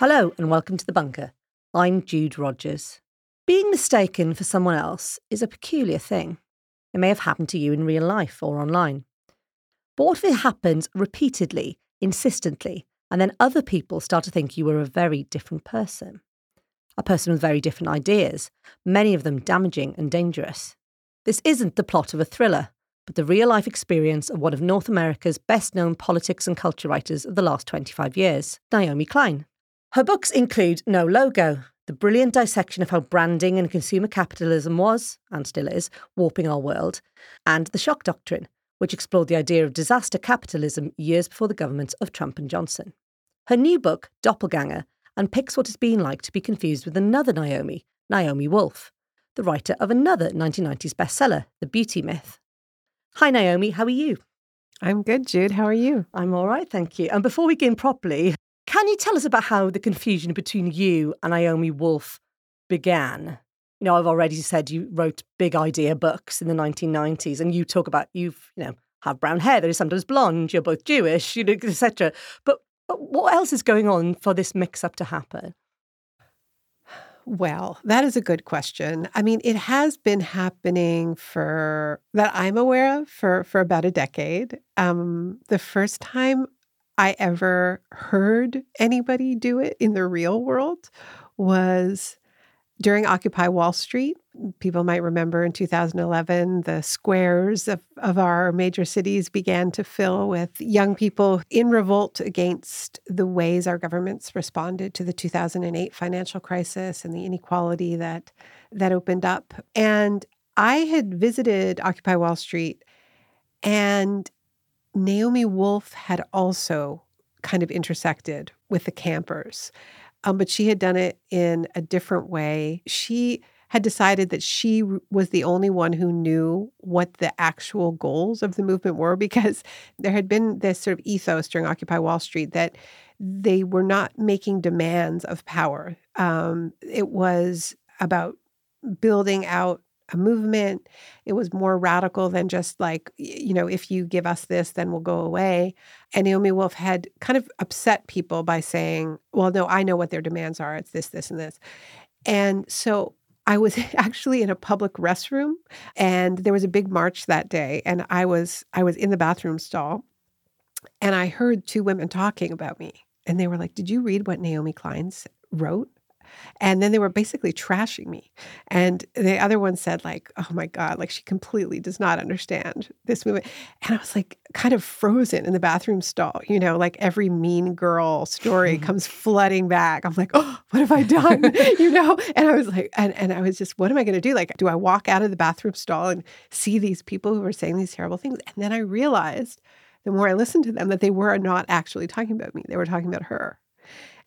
Hello, and welcome to The Bunker. I'm Jude Rogers. Being mistaken for someone else is a peculiar thing. It may have happened to you in real life or online. But what if it happens repeatedly, insistently, and then other people start to think you were a very different person? A person with very different ideas, many of them damaging and dangerous. This isn't the plot of a thriller, but the real life experience of one of North America's best known politics and culture writers of the last 25 years, Naomi Klein. Her books include No Logo, the brilliant dissection of how branding and consumer capitalism was, and still is, warping our world, and The Shock Doctrine, which explored the idea of disaster capitalism years before the governments of Trump and Johnson. Her new book, Doppelganger, unpicks what it's been like to be confused with another Naomi, Naomi Wolf, the writer of another 1990s bestseller, The Beauty Myth. Hi, Naomi, how are you? I'm good, Jude. How are you? I'm all right, thank you. And before we begin properly, can you tell us about how the confusion between you and Naomi Wolf began? You know, I've already said you wrote big idea books in the 1990s, and you talk about you've, you know, have brown hair that is sometimes blonde, you're both Jewish, you know, etc. But, but what else is going on for this mix up to happen? Well, that is a good question. I mean, it has been happening for that I'm aware of for for about a decade. Um, the first time I ever heard anybody do it in the real world was during Occupy Wall Street. People might remember in 2011, the squares of, of our major cities began to fill with young people in revolt against the ways our governments responded to the 2008 financial crisis and the inequality that, that opened up. And I had visited Occupy Wall Street and Naomi Wolf had also kind of intersected with the campers, um, but she had done it in a different way. She had decided that she was the only one who knew what the actual goals of the movement were because there had been this sort of ethos during Occupy Wall Street that they were not making demands of power. Um, it was about building out a movement. It was more radical than just like, you know, if you give us this, then we'll go away. And Naomi Wolf had kind of upset people by saying, well, no, I know what their demands are. It's this, this, and this. And so I was actually in a public restroom and there was a big march that day. And I was I was in the bathroom stall and I heard two women talking about me. And they were like, Did you read what Naomi Klein's wrote? And then they were basically trashing me. And the other one said, like, oh my God, like she completely does not understand this movement. And I was like kind of frozen in the bathroom stall, you know, like every mean girl story mm-hmm. comes flooding back. I'm like, oh, what have I done? you know? And I was like, and, and I was just, what am I going to do? Like, do I walk out of the bathroom stall and see these people who are saying these terrible things? And then I realized the more I listened to them that they were not actually talking about me. They were talking about her.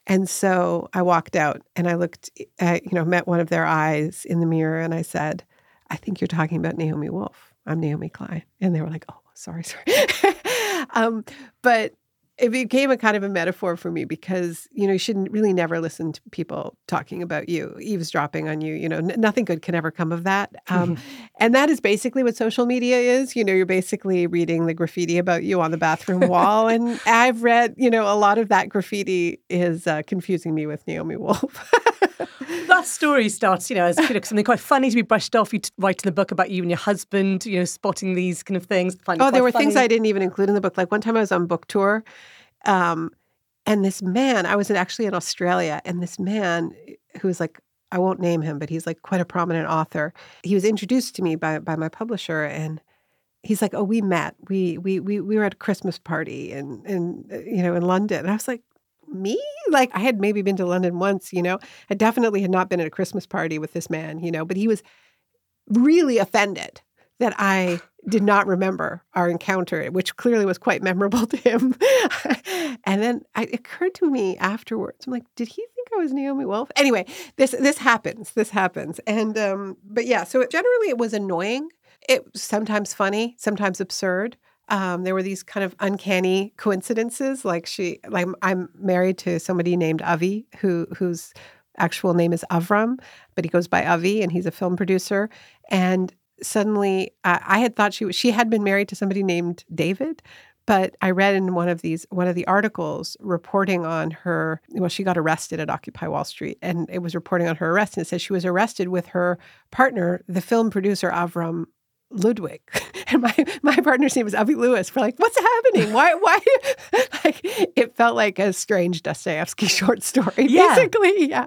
And so I walked out and I looked, at, you know, met one of their eyes in the mirror and I said, I think you're talking about Naomi Wolf. I'm Naomi Klein. And they were like, oh, sorry, sorry. um, but it became a kind of a metaphor for me because you know you shouldn't really never listen to people talking about you eavesdropping on you you know n- nothing good can ever come of that um, and that is basically what social media is you know you're basically reading the graffiti about you on the bathroom wall and i've read you know a lot of that graffiti is uh, confusing me with naomi wolf that story starts, you know, as you know, something quite funny to be brushed off. You t- write in the book about you and your husband, you know, spotting these kind of things. Oh, there were funny. things I didn't even include in the book. Like one time I was on book tour, um, and this man, I was actually in Australia, and this man who was like, I won't name him, but he's like quite a prominent author. He was introduced to me by by my publisher, and he's like, "Oh, we met. We we we we were at a Christmas party in in you know in London." And I was like, me? Like I had maybe been to London once, you know. I definitely had not been at a Christmas party with this man, you know, but he was really offended that I did not remember our encounter, which clearly was quite memorable to him. and then it occurred to me afterwards, I'm like, did he think I was Naomi Wolf? Anyway, this this happens. This happens. And um, but yeah, so it, generally it was annoying. It was sometimes funny, sometimes absurd. Um, there were these kind of uncanny coincidences. Like she, like I'm married to somebody named Avi, who whose actual name is Avram, but he goes by Avi, and he's a film producer. And suddenly, uh, I had thought she was she had been married to somebody named David, but I read in one of these one of the articles reporting on her well she got arrested at Occupy Wall Street and it was reporting on her arrest and it says she was arrested with her partner the film producer Avram Ludwig. And my my partner's name was Avi Lewis. We're like, what's happening? Why why like it felt like a strange Dostoevsky short story, Yeah. basically. Yeah.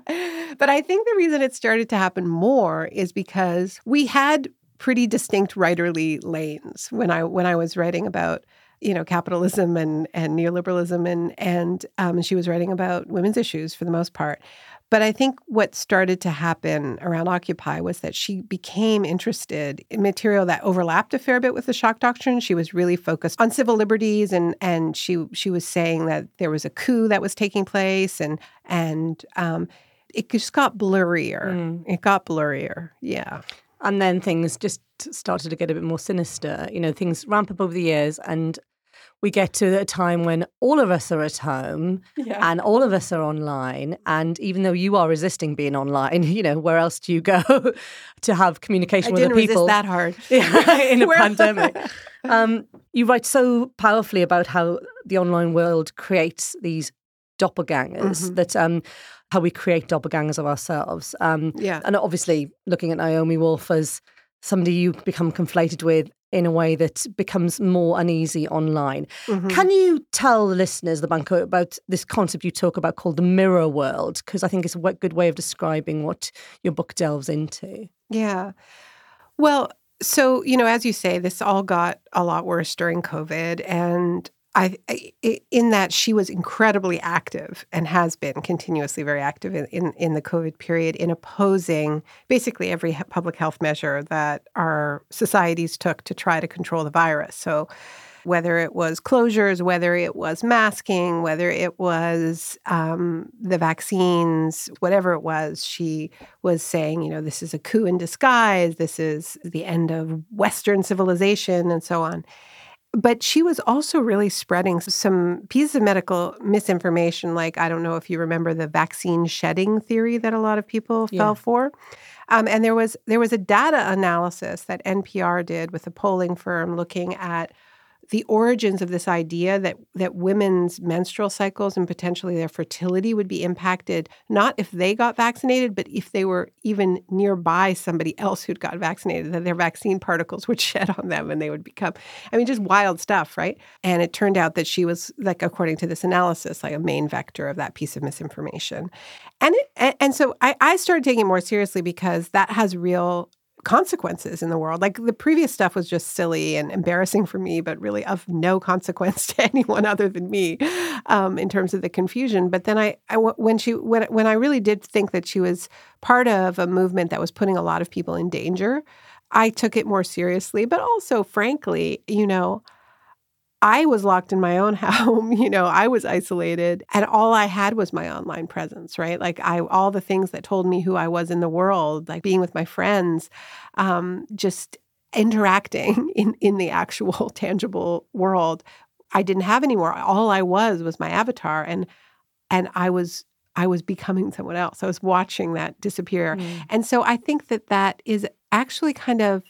But I think the reason it started to happen more is because we had pretty distinct writerly lanes when I when I was writing about you know capitalism and and neoliberalism and and um, she was writing about women's issues for the most part. But I think what started to happen around Occupy was that she became interested in material that overlapped a fair bit with the shock doctrine. She was really focused on civil liberties and and she she was saying that there was a coup that was taking place and and um, it just got blurrier. Mm. It got blurrier. Yeah. And then things just started to get a bit more sinister. You know, things ramp up over the years, and we get to a time when all of us are at home Yeah. and all of us are online. And even though you are resisting being online, you know, where else do you go to have communication I with other people? that hard. In a pandemic. Um, you write so powerfully about how the online world creates these doppelgangers Mhm. that um, how we create doppelgangers of ourselves. Um, Yeah. and obviously, looking at Naomi Wolf as somebody you become conflated with in a way that becomes more uneasy online. Mhm. Can you tell the listeners, the banco, about this concept you talk about called the mirror world? Because I think it's a good way of describing what your book delves into. Yeah. Well, so, you know, as you say, this all got a lot worse during COVID. And I, I- in that she was incredibly active and has been continuously very active in, in, in the COVID period in opposing basically every public health measure that our societies took to try to control the virus. So, whether it was closures, whether it was masking, whether it was um, the vaccines, whatever it was, she was saying, you know, this is a coup in disguise, this is the end of Western civilization, and so on. But she was also really spreading some pieces of medical misinformation, like I don't know if you remember the vaccine shedding theory that a lot of people Yeah. fell for. Um, and there was there was a data analysis that NPR did with a polling firm looking at the origins of this idea that that women's menstrual cycles and potentially their fertility would be impacted not if they got vaccinated but if they were even nearby somebody else who'd got vaccinated that their vaccine particles would shed on them and they would become i mean just wild stuff right? And it turned out that she was like according to this analysis like a main vector of that piece of misinformation. And it and, and so I, I started taking it more seriously because that has real consequences in the world. Like the previous stuff was just silly and embarrassing for me, but really of no consequence to anyone other than me um, in terms of the confusion. But then I, I, when she, when when I really did think that she was part of a movement that was putting a lot of people in danger, I took it more seriously. But also, frankly, you know. I was locked in my own home, you know, I was isolated and all I had was my online presence, right? Like I all the things that told me who I was in the world, like being with my friends, um, just interacting in in the actual tangible world. I didn't have anymore. All I was was my avatar and and I was I was becoming someone else. I was watching that disappear. And so I think that that is actually kind of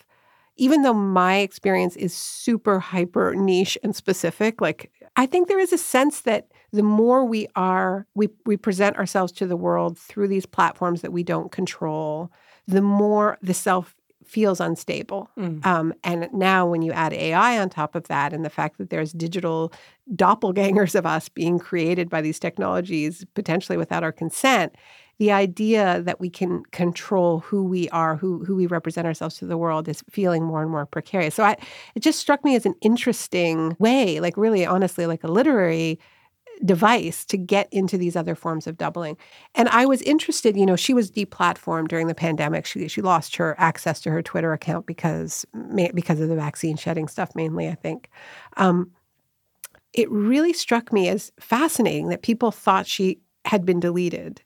even though my experience is super hyper niche and specific, like I think there is a sense that the more we are, we, we present ourselves to the world through these platforms that we don't control, the more the self feels unstable. Mm. Um, and now, when you add AI on top of that, and the fact that there's digital doppelgangers of us being created by these technologies, potentially without our consent, the idea that we can control who we are, who who we represent ourselves to the world, is feeling more and more precarious. So, I it just struck me as an interesting way, like really, honestly, like a literary device to get into these other forms of doubling. And I was interested, you know, she was deplatformed during the pandemic. She she lost her access to her Twitter account because because of the vaccine shedding stuff mainly, I think. Um, it really struck me as fascinating that people thought she had been deleted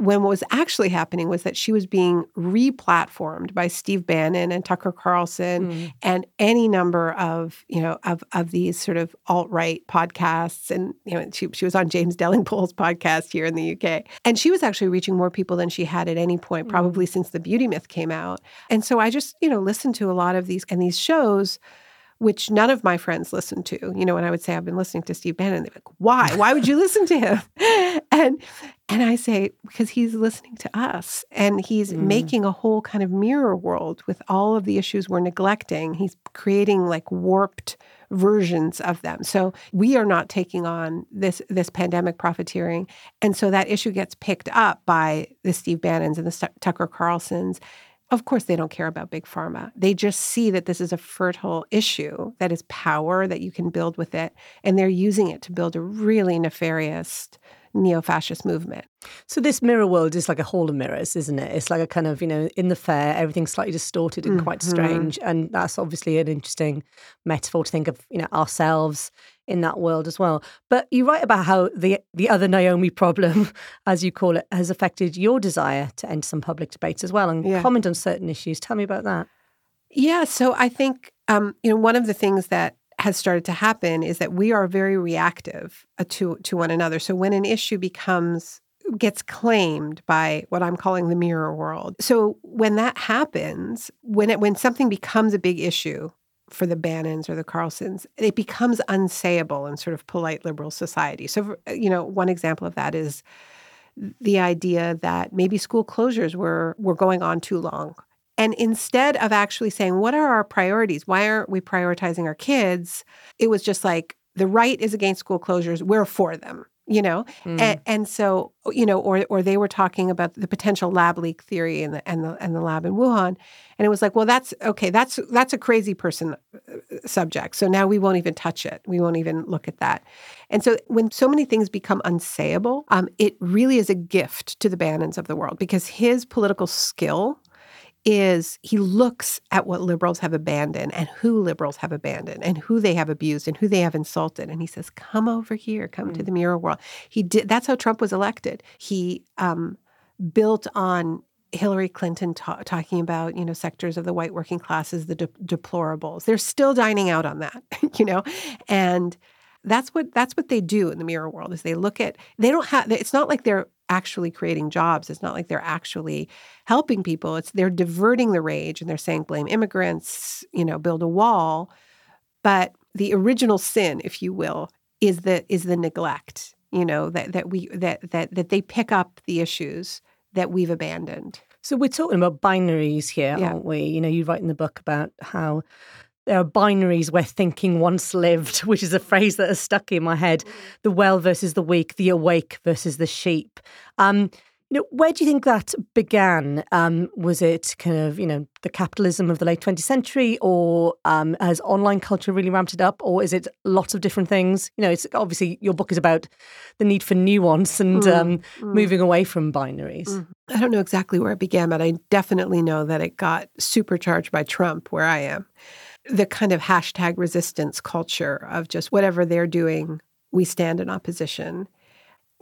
when what was actually happening was that she was being re-platformed by Steve Bannon and Tucker Carlson Mm. and any number of you know of of these sort of alt right podcasts, and you know she she was on James Delingpole's podcast here in the UK, and she was actually reaching more people than she had at any point, Mm. probably since the Beauty Myth came out. And so I just you know listened to a lot of these and these shows which none of my friends listened to. You know, when I would say I've been listening to Steve Bannon, they're like, "Why? Why would you listen to him?" and and I say because he's listening to us and he's mm. making a whole kind of mirror world with all of the issues we're neglecting. He's creating like warped versions of them. So we are not taking on this this pandemic profiteering, and so that issue gets picked up by the Steve Bannons and the Tucker Carlsons of course, they don't care about big pharma. They just see that this is a fertile issue that is power that you can build with it. And they're using it to build a really nefarious neo fascist movement. So, this mirror world is like a hall of mirrors, isn't it? It's like a kind of, you know, in the fair, everything's slightly distorted and mm-hmm. quite strange. And that's obviously an interesting metaphor to think of, you know, ourselves in that world as well. But you write about how the the other Naomi problem, as you call it, has affected your desire to enter some public debates as well and yeah. comment on certain issues. Tell me about that. Yeah, so I think um, you know one of the things that has started to happen is that we are very reactive uh, to to one another. So when an issue becomes gets claimed by what I'm calling the mirror world. So when that happens, when it when something becomes a big issue, for the Bannons or the Carlsons, it becomes unsayable in sort of polite liberal society. So, uh, you know, one example of that is the idea that maybe school closures were were going on too long. And instead of actually saying, what are our priorities? Why aren't we prioritizing our kids? It was just like, the right is against school closures. We're for them you know? Mm. and, and so you know or or they were talking about the potential lab leak theory and the and the and the lab in Wuhan and it was like well that's okay that's that's a crazy person uh, subject so now we won't even touch it. We won't even look at that. And so when so many things become unsayable um, it really is a gift to the Bannons of the world because his political skill is he looks at what liberals have abandoned and who liberals have abandoned and who they have abused and who they have insulted. And he says come over here. Come mm. to the mirror world. He did that's how trump was elected. He um, built on Hillary Clinton ta- talking about, you know, sectors of the white working classes, the de- deplorables. They're still dining out on that, you know, and that's what that's what they do in the mirror world is they look at they don't have it's not like they're actually creating jobs. It's not like they're actually helping people. It's they're diverting the rage and they're saying blame immigrants you know build a wall. But the original sin if you will is the is the neglect you know that that we that that that they pick up the issues that we've abandoned. So we're talking about binaries here yeah. aren't we? You know you write in the book about how there are binaries where thinking once lived, which is a phrase that has stuck in my head. The well versus the weak, the awake versus the sheep. Um, you know, where do you think that began? Um, was it kind of, you know, the capitalism of the late 20th century, or um, has online culture really ramped it up, or is it lots of different things? You know, it's obviously your book is about the need for nuance and mm, um, mm. moving away from binaries. Mm. I don't know exactly where it began, but I definitely know that it got supercharged by Trump, where I am the kind of hashtag resistance culture of just whatever they're doing, we stand in opposition.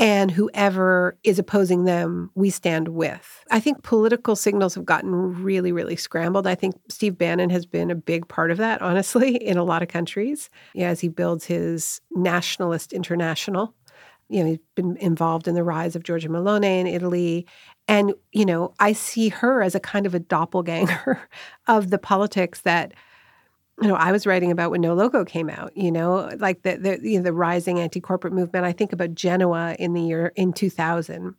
And whoever is opposing them, we stand with. I think political signals have gotten really, really scrambled. I think Steve Bannon has been a big part of that, honestly, in a lot of countries as he builds his nationalist international. You know, he's been involved in the rise of Giorgia Meloni in Italy. And, you know, I see her as a kind of a doppelganger of the politics that you know, I was writing about when No Logo came out, you know, like the the, you know, the rising anti-corporate movement. I think about Genoa in the year in 2000.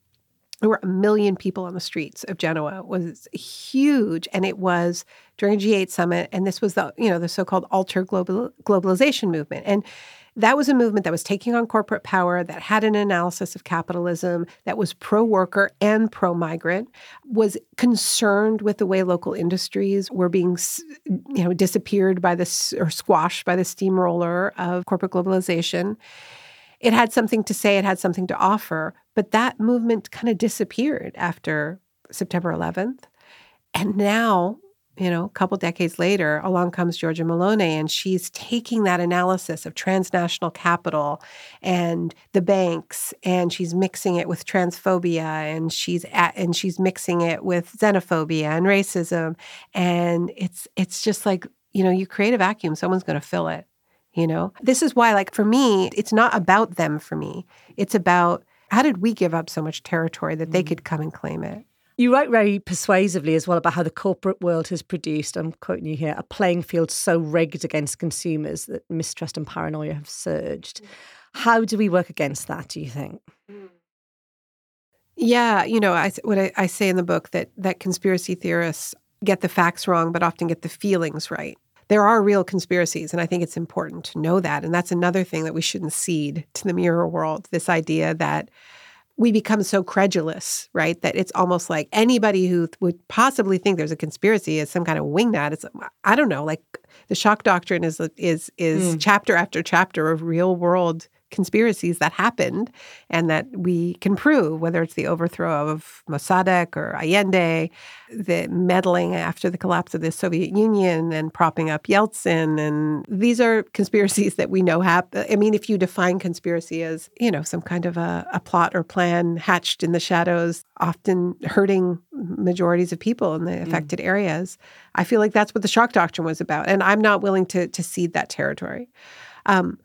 There were a million people on the streets of Genoa. It was huge, and it was during a G8 summit. And this was the you know the so-called alter global globalization movement. And that was a movement that was taking on corporate power, that had an analysis of capitalism, that was pro worker and pro migrant, was concerned with the way local industries were being, you know, disappeared by this or squashed by the steamroller of corporate globalization. It had something to say, it had something to offer, but that movement kind of disappeared after September 11th. And now you know, a couple decades later, along comes Giorgia Meloni, and she's taking that analysis of transnational capital and the banks, and she's mixing it with transphobia, and she's at, and she's mixing it with xenophobia and racism, and it's it's just like you know, you create a vacuum, someone's going to fill it. You know, this is why, like for me, it's not about them. For me, it's about how did we give up so much territory that they mm. could come and claim it. You write very persuasively as well about how the corporate world has produced, I'm quoting you here, a playing field so rigged against consumers that mistrust and paranoia have surged. Mm. How do we work against that, do you think? Yeah, you know, I, what I, I say in the book that that conspiracy theorists get the facts wrong, but often get the feelings right. There are real conspiracies, and I think it's important to know that. And that's another thing that we shouldn't cede to the mirror world this idea that we become so credulous, right? That it's almost like anybody who would possibly think there's a conspiracy is some kind of wingnut. It's I don't know, like the shock doctrine is is is mm. chapter after chapter of real world conspiracies that happened and that we can prove, whether it's the overthrow of Mossadegh or Allende, the meddling after the collapse of the Soviet Union and propping up Yeltsin. And these are conspiracies that we know happen. I mean, if you define conspiracy as, you know, some kind of a, a plot or plan hatched in the shadows, often hurting majorities of people in the mm. affected mm. areas, I feel like that's what the shock doctrine was about. And I'm not willing to, to cede that territory. Um,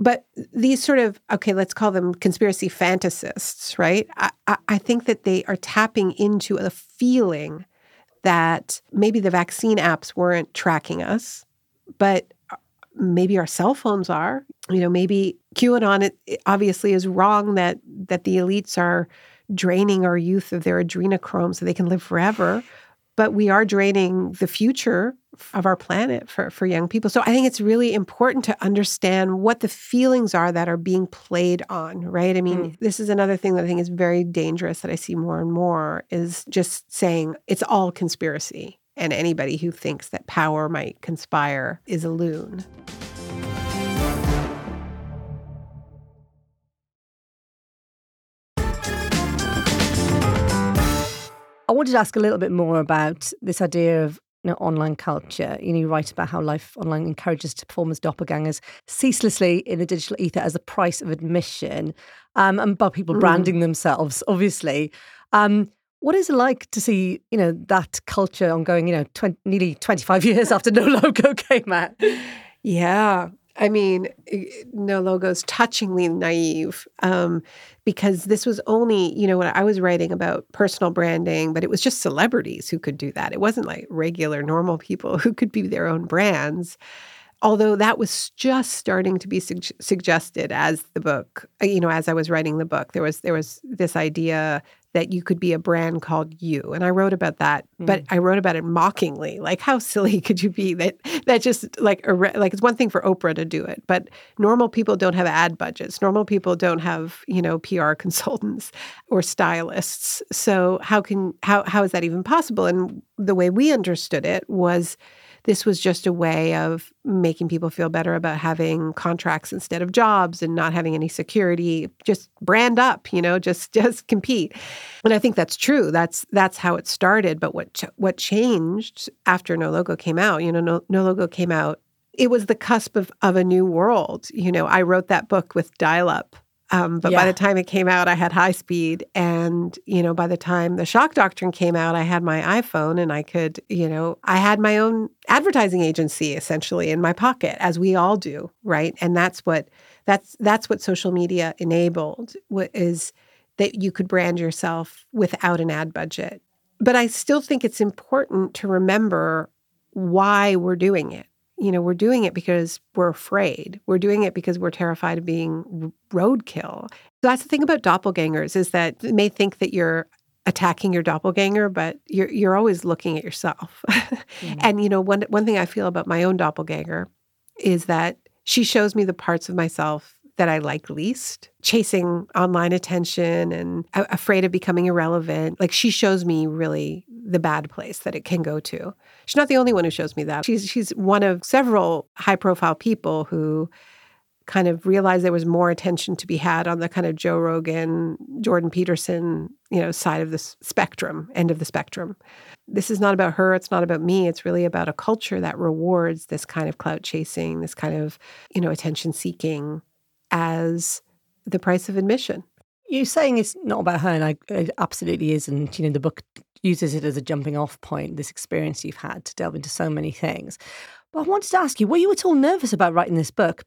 but these sort of okay let's call them conspiracy fantasists right? I, I, think that they are tapping into a feeling that maybe the vaccine apps weren't tracking us but uh, maybe our cell phones are. You know maybe qanon it obviously is wrong that that the elites are draining our youth of their adrenochrome so they can live forever but we are draining the future of our planet for, for young people. So I think it's really important to understand what the feelings are that are being played on, right? I mean, mm. this is another thing that I think is very dangerous that I see more and more is just saying it's all conspiracy. And anybody who thinks that power might conspire is a loon. I wanted to ask a little bit more about this idea of you know, online culture. You know, you write about how life online encourages to perform as doppelgangers ceaselessly in the digital ether as a price of admission, um, and by people mm. branding themselves, obviously. Um, what is it like to see, you know, that culture ongoing, you know, 20, nearly 25 years after No Logo came out? Yeah. I mean, no logos touchingly naive um, because this was only, you know, when I was writing about personal branding, but it was just celebrities who could do that. It wasn't like regular, normal people who could be their own brands. Although that was just starting to be su- suggested as the book, you know, as I was writing the book, there was there was this idea that you could be a brand called you. And I wrote about that, mm. but I wrote about it mockingly. Like how silly could you be that that just like like it's one thing for Oprah to do it, but normal people don't have ad budgets. Normal people don't have, you know, PR consultants or stylists. So how can how how is that even possible? And the way we understood it was this was just a way of making people feel better about having contracts instead of jobs and not having any security. Just brand up you know just just compete. And i think that's true. That's that's how it started. But what what changed after no logo came out you know no, no logo came out it was the cusp of, of a new world. You know i wrote that book with dial up um, but yeah. by the time it came out, I had high speed. And, you know, by the time the shock doctrine came out, I had my iPhone and I could, you know, I had my own advertising agency essentially in my pocket, as we all do, right? And that's what that's that's what social media enabled is that you could brand yourself without an ad budget. But I still think it's important to remember why we're doing it you know, we're doing it because we're afraid. We're doing it because we're terrified of being roadkill. So that's the thing about doppelgangers is that they may think that you're attacking your doppelganger, but you're you're always looking at yourself. mm-hmm. And you know, one one thing I feel about my own doppelganger is that she shows me the parts of myself that I like least, chasing online attention and afraid of becoming irrelevant. Like she shows me really the bad place that it can go to. She's not the only one who shows me that. She's she's one of several high profile people who kind of realized there was more attention to be had on the kind of Joe Rogan, Jordan Peterson, you know, side of the spectrum, end of the spectrum. This is not about her, it's not about me, it's really about a culture that rewards this kind of clout chasing, this kind of, you know, attention seeking as the price of admission. You're saying it's not about her, and I, it absolutely is. And you know, the book uses it as a jumping off point. This experience you've had to delve into so many things. But I wanted to ask you: Were you at all nervous about writing this book,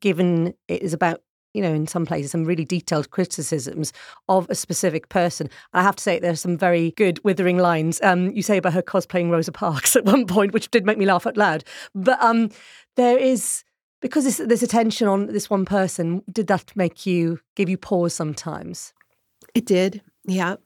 given it is about you know, in some places, some really detailed criticisms of a specific person. I have to say, there's some very good withering lines. Um, you say about her cosplaying Rosa Parks at one point, which did make me laugh out loud. But um, there is because there's, there's attention on this one person. Did that make you give you pause sometimes? It did, yeah.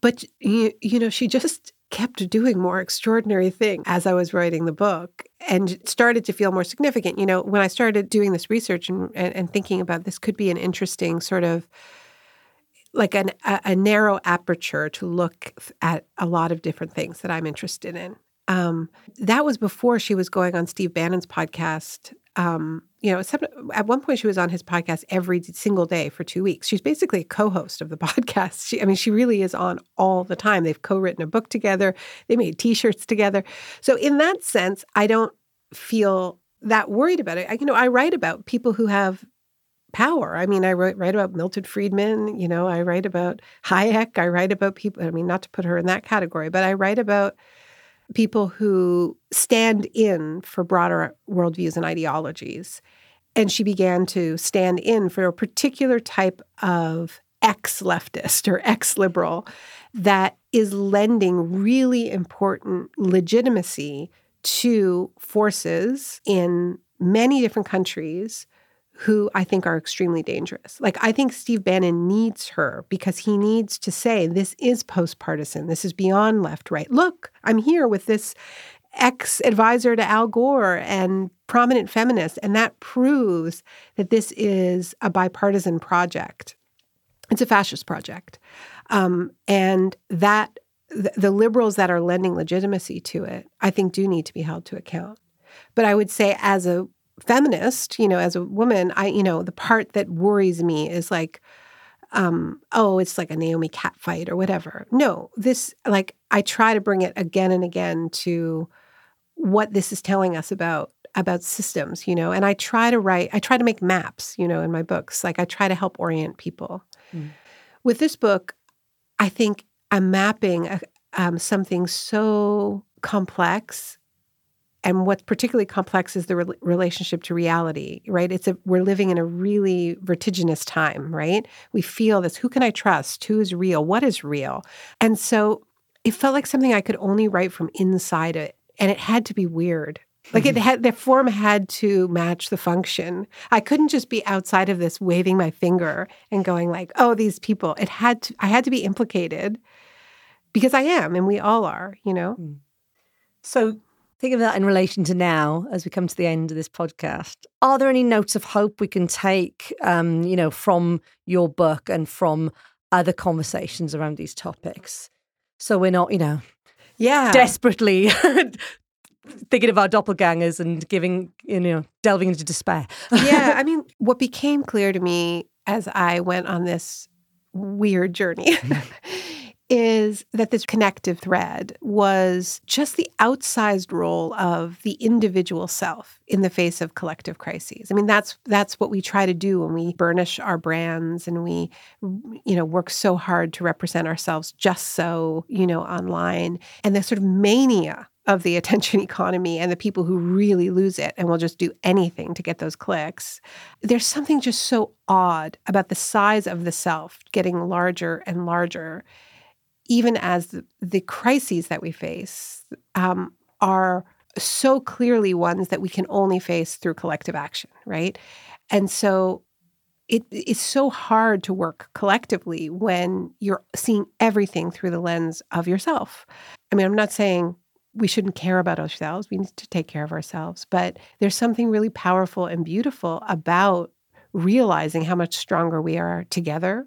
But you, you know, she just kept doing more extraordinary things as I was writing the book and started to feel more significant. You know, when I started doing this research and, and, and thinking about this could be an interesting sort of like an, a, a, narrow aperture to look at a lot of different things that I'm interested in. Um, that was before she was going on Steve Bannon's podcast um, you know, at one point she was on his podcast every single day for two weeks. She's basically a co-host of the podcast. She, I mean, she really is on all the time. They've co-written a book together. They made T-shirts together. So in that sense, I don't feel that worried about it. I, you know, I write about people who have power. I mean, I write, write about Milton Friedman. You know, I write about Hayek. I write about people. I mean, not to put her in that category, but I write about people who stand in for broader worldviews and ideologies. And she began to stand in for a particular type of ex leftist or ex liberal that is lending really important legitimacy to forces in many different countries who I think are extremely dangerous. Like, I think Steve Bannon needs her because he needs to say, this is post partisan. This is beyond left right. Look, I'm here with this ex advisor to Al Gore and prominent feminist. And that proves that this is a bipartisan project. It's a fascist project. Um, and that the, the liberals that are lending legitimacy to it, I think, do need to be held to account. But I would say, as a feminist, you know, as a woman, I, you know, the part that worries me is like, um, oh, it's like a Naomi cat fight or whatever. No, this, like, I try to bring it again and again to what this is telling us about about systems, you know, and I try to write, I try to make maps, you know, in my books. Like I try to help orient people. Mm. With this book, I think I'm mapping a, um, something so complex and what's particularly complex is the re- relationship to reality right? It's a we're living in a really vertiginous time right? We feel this who can i trust? Who is real? What is real? And so it felt like something i could only write from inside it and it had to be weird. Like it had the form had to match the function. I couldn't just be outside of this waving my finger and going like oh these people. It had to i had to be implicated because i am and we all are you know? Hmm. so Think of that in relation to now, as we come to the end of this podcast. Are there any notes of hope we can take, um, you know, from your book and from other conversations around these topics? So we're not, you know, yeah, desperately thinking of our doppelgangers and giving, you know, delving into despair. yeah, I mean, what became clear to me as I went on this weird journey is that this connective thread was just the outsized role of the individual self in the face of collective crises. I mean, that's that's what we try to do when we burnish our brands and we, you know, work so hard to represent ourselves just so, you know, online. And the sort of mania of the attention economy and the people who really lose it and will just do anything to get those clicks. There's something just so odd about the size of the self getting larger and larger even as the, crises that we face um, are so clearly ones that we can only face through collective action, right? And so it, it's so hard to work collectively when you're seeing everything through the lens of yourself. I mean, I'm not saying we shouldn't care about ourselves, we need to take care of ourselves, but there's something really powerful and beautiful about realizing how much stronger we are together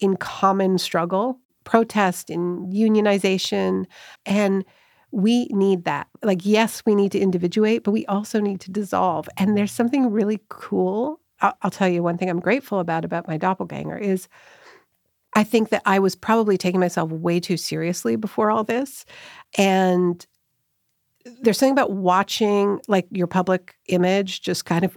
in common struggle protest and unionization. And we need that. Like, yes, we need to individuate, but we also need to dissolve. And there's something really cool. I'll, I'll tell you one thing I'm grateful about about my doppelganger is I think that I was probably taking myself way too seriously before all this. And there's something about watching like your public image just kind of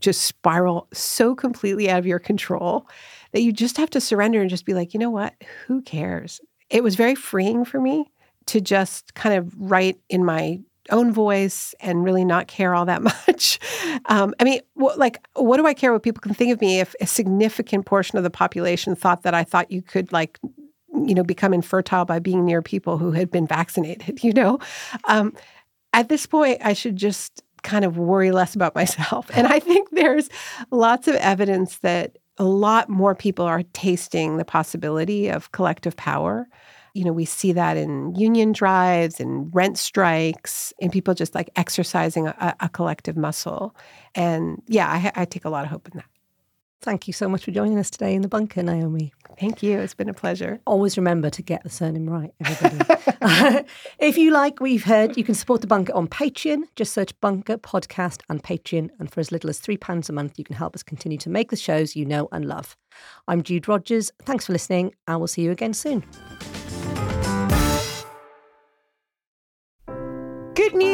just spiral so completely out of your control that you just have to surrender and just be like, you know what? Who cares? It was very freeing for me to just kind of write in my own voice and really not care all that much. Um, I mean, wh- like, what do I care what people can think of me if a significant portion of the population thought that I thought you could, like, you know, become infertile by being near people who had been vaccinated, you know? Um, at this point, I should just kind of worry less about myself. And I think there's lots of evidence that a lot more people are tasting the possibility of collective power. You know, we see that in union drives and rent strikes and people just like exercising a, a collective muscle. And yeah, I, I take a lot of hope in that. Thank you so much for joining us today in the bunker, Naomi. Thank you. It's been a pleasure. Always remember to get the surname right, everybody. if you like what you've heard, you can support the bunker on Patreon. Just search Bunker Podcast and Patreon. And for as little as £3 a month, you can help us continue to make the shows you know and love. I'm Jude Rogers. Thanks for listening, and we'll see you again soon. Good news!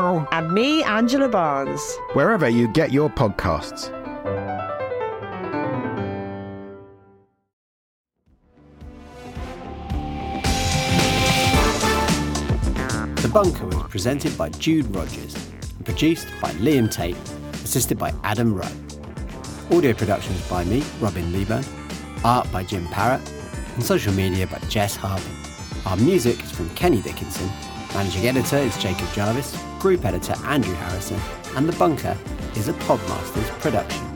And me, Angela Barnes. Wherever you get your podcasts. The Bunker was presented by Jude Rogers and produced by Liam Tait, assisted by Adam Rowe. Audio production was by me, Robin Leeburn, art by Jim Parrott, and social media by Jess Harvey. Our music is from Kenny Dickinson, managing editor is Jacob Jarvis, group editor Andrew Harrison, and The Bunker is a Podmasters production.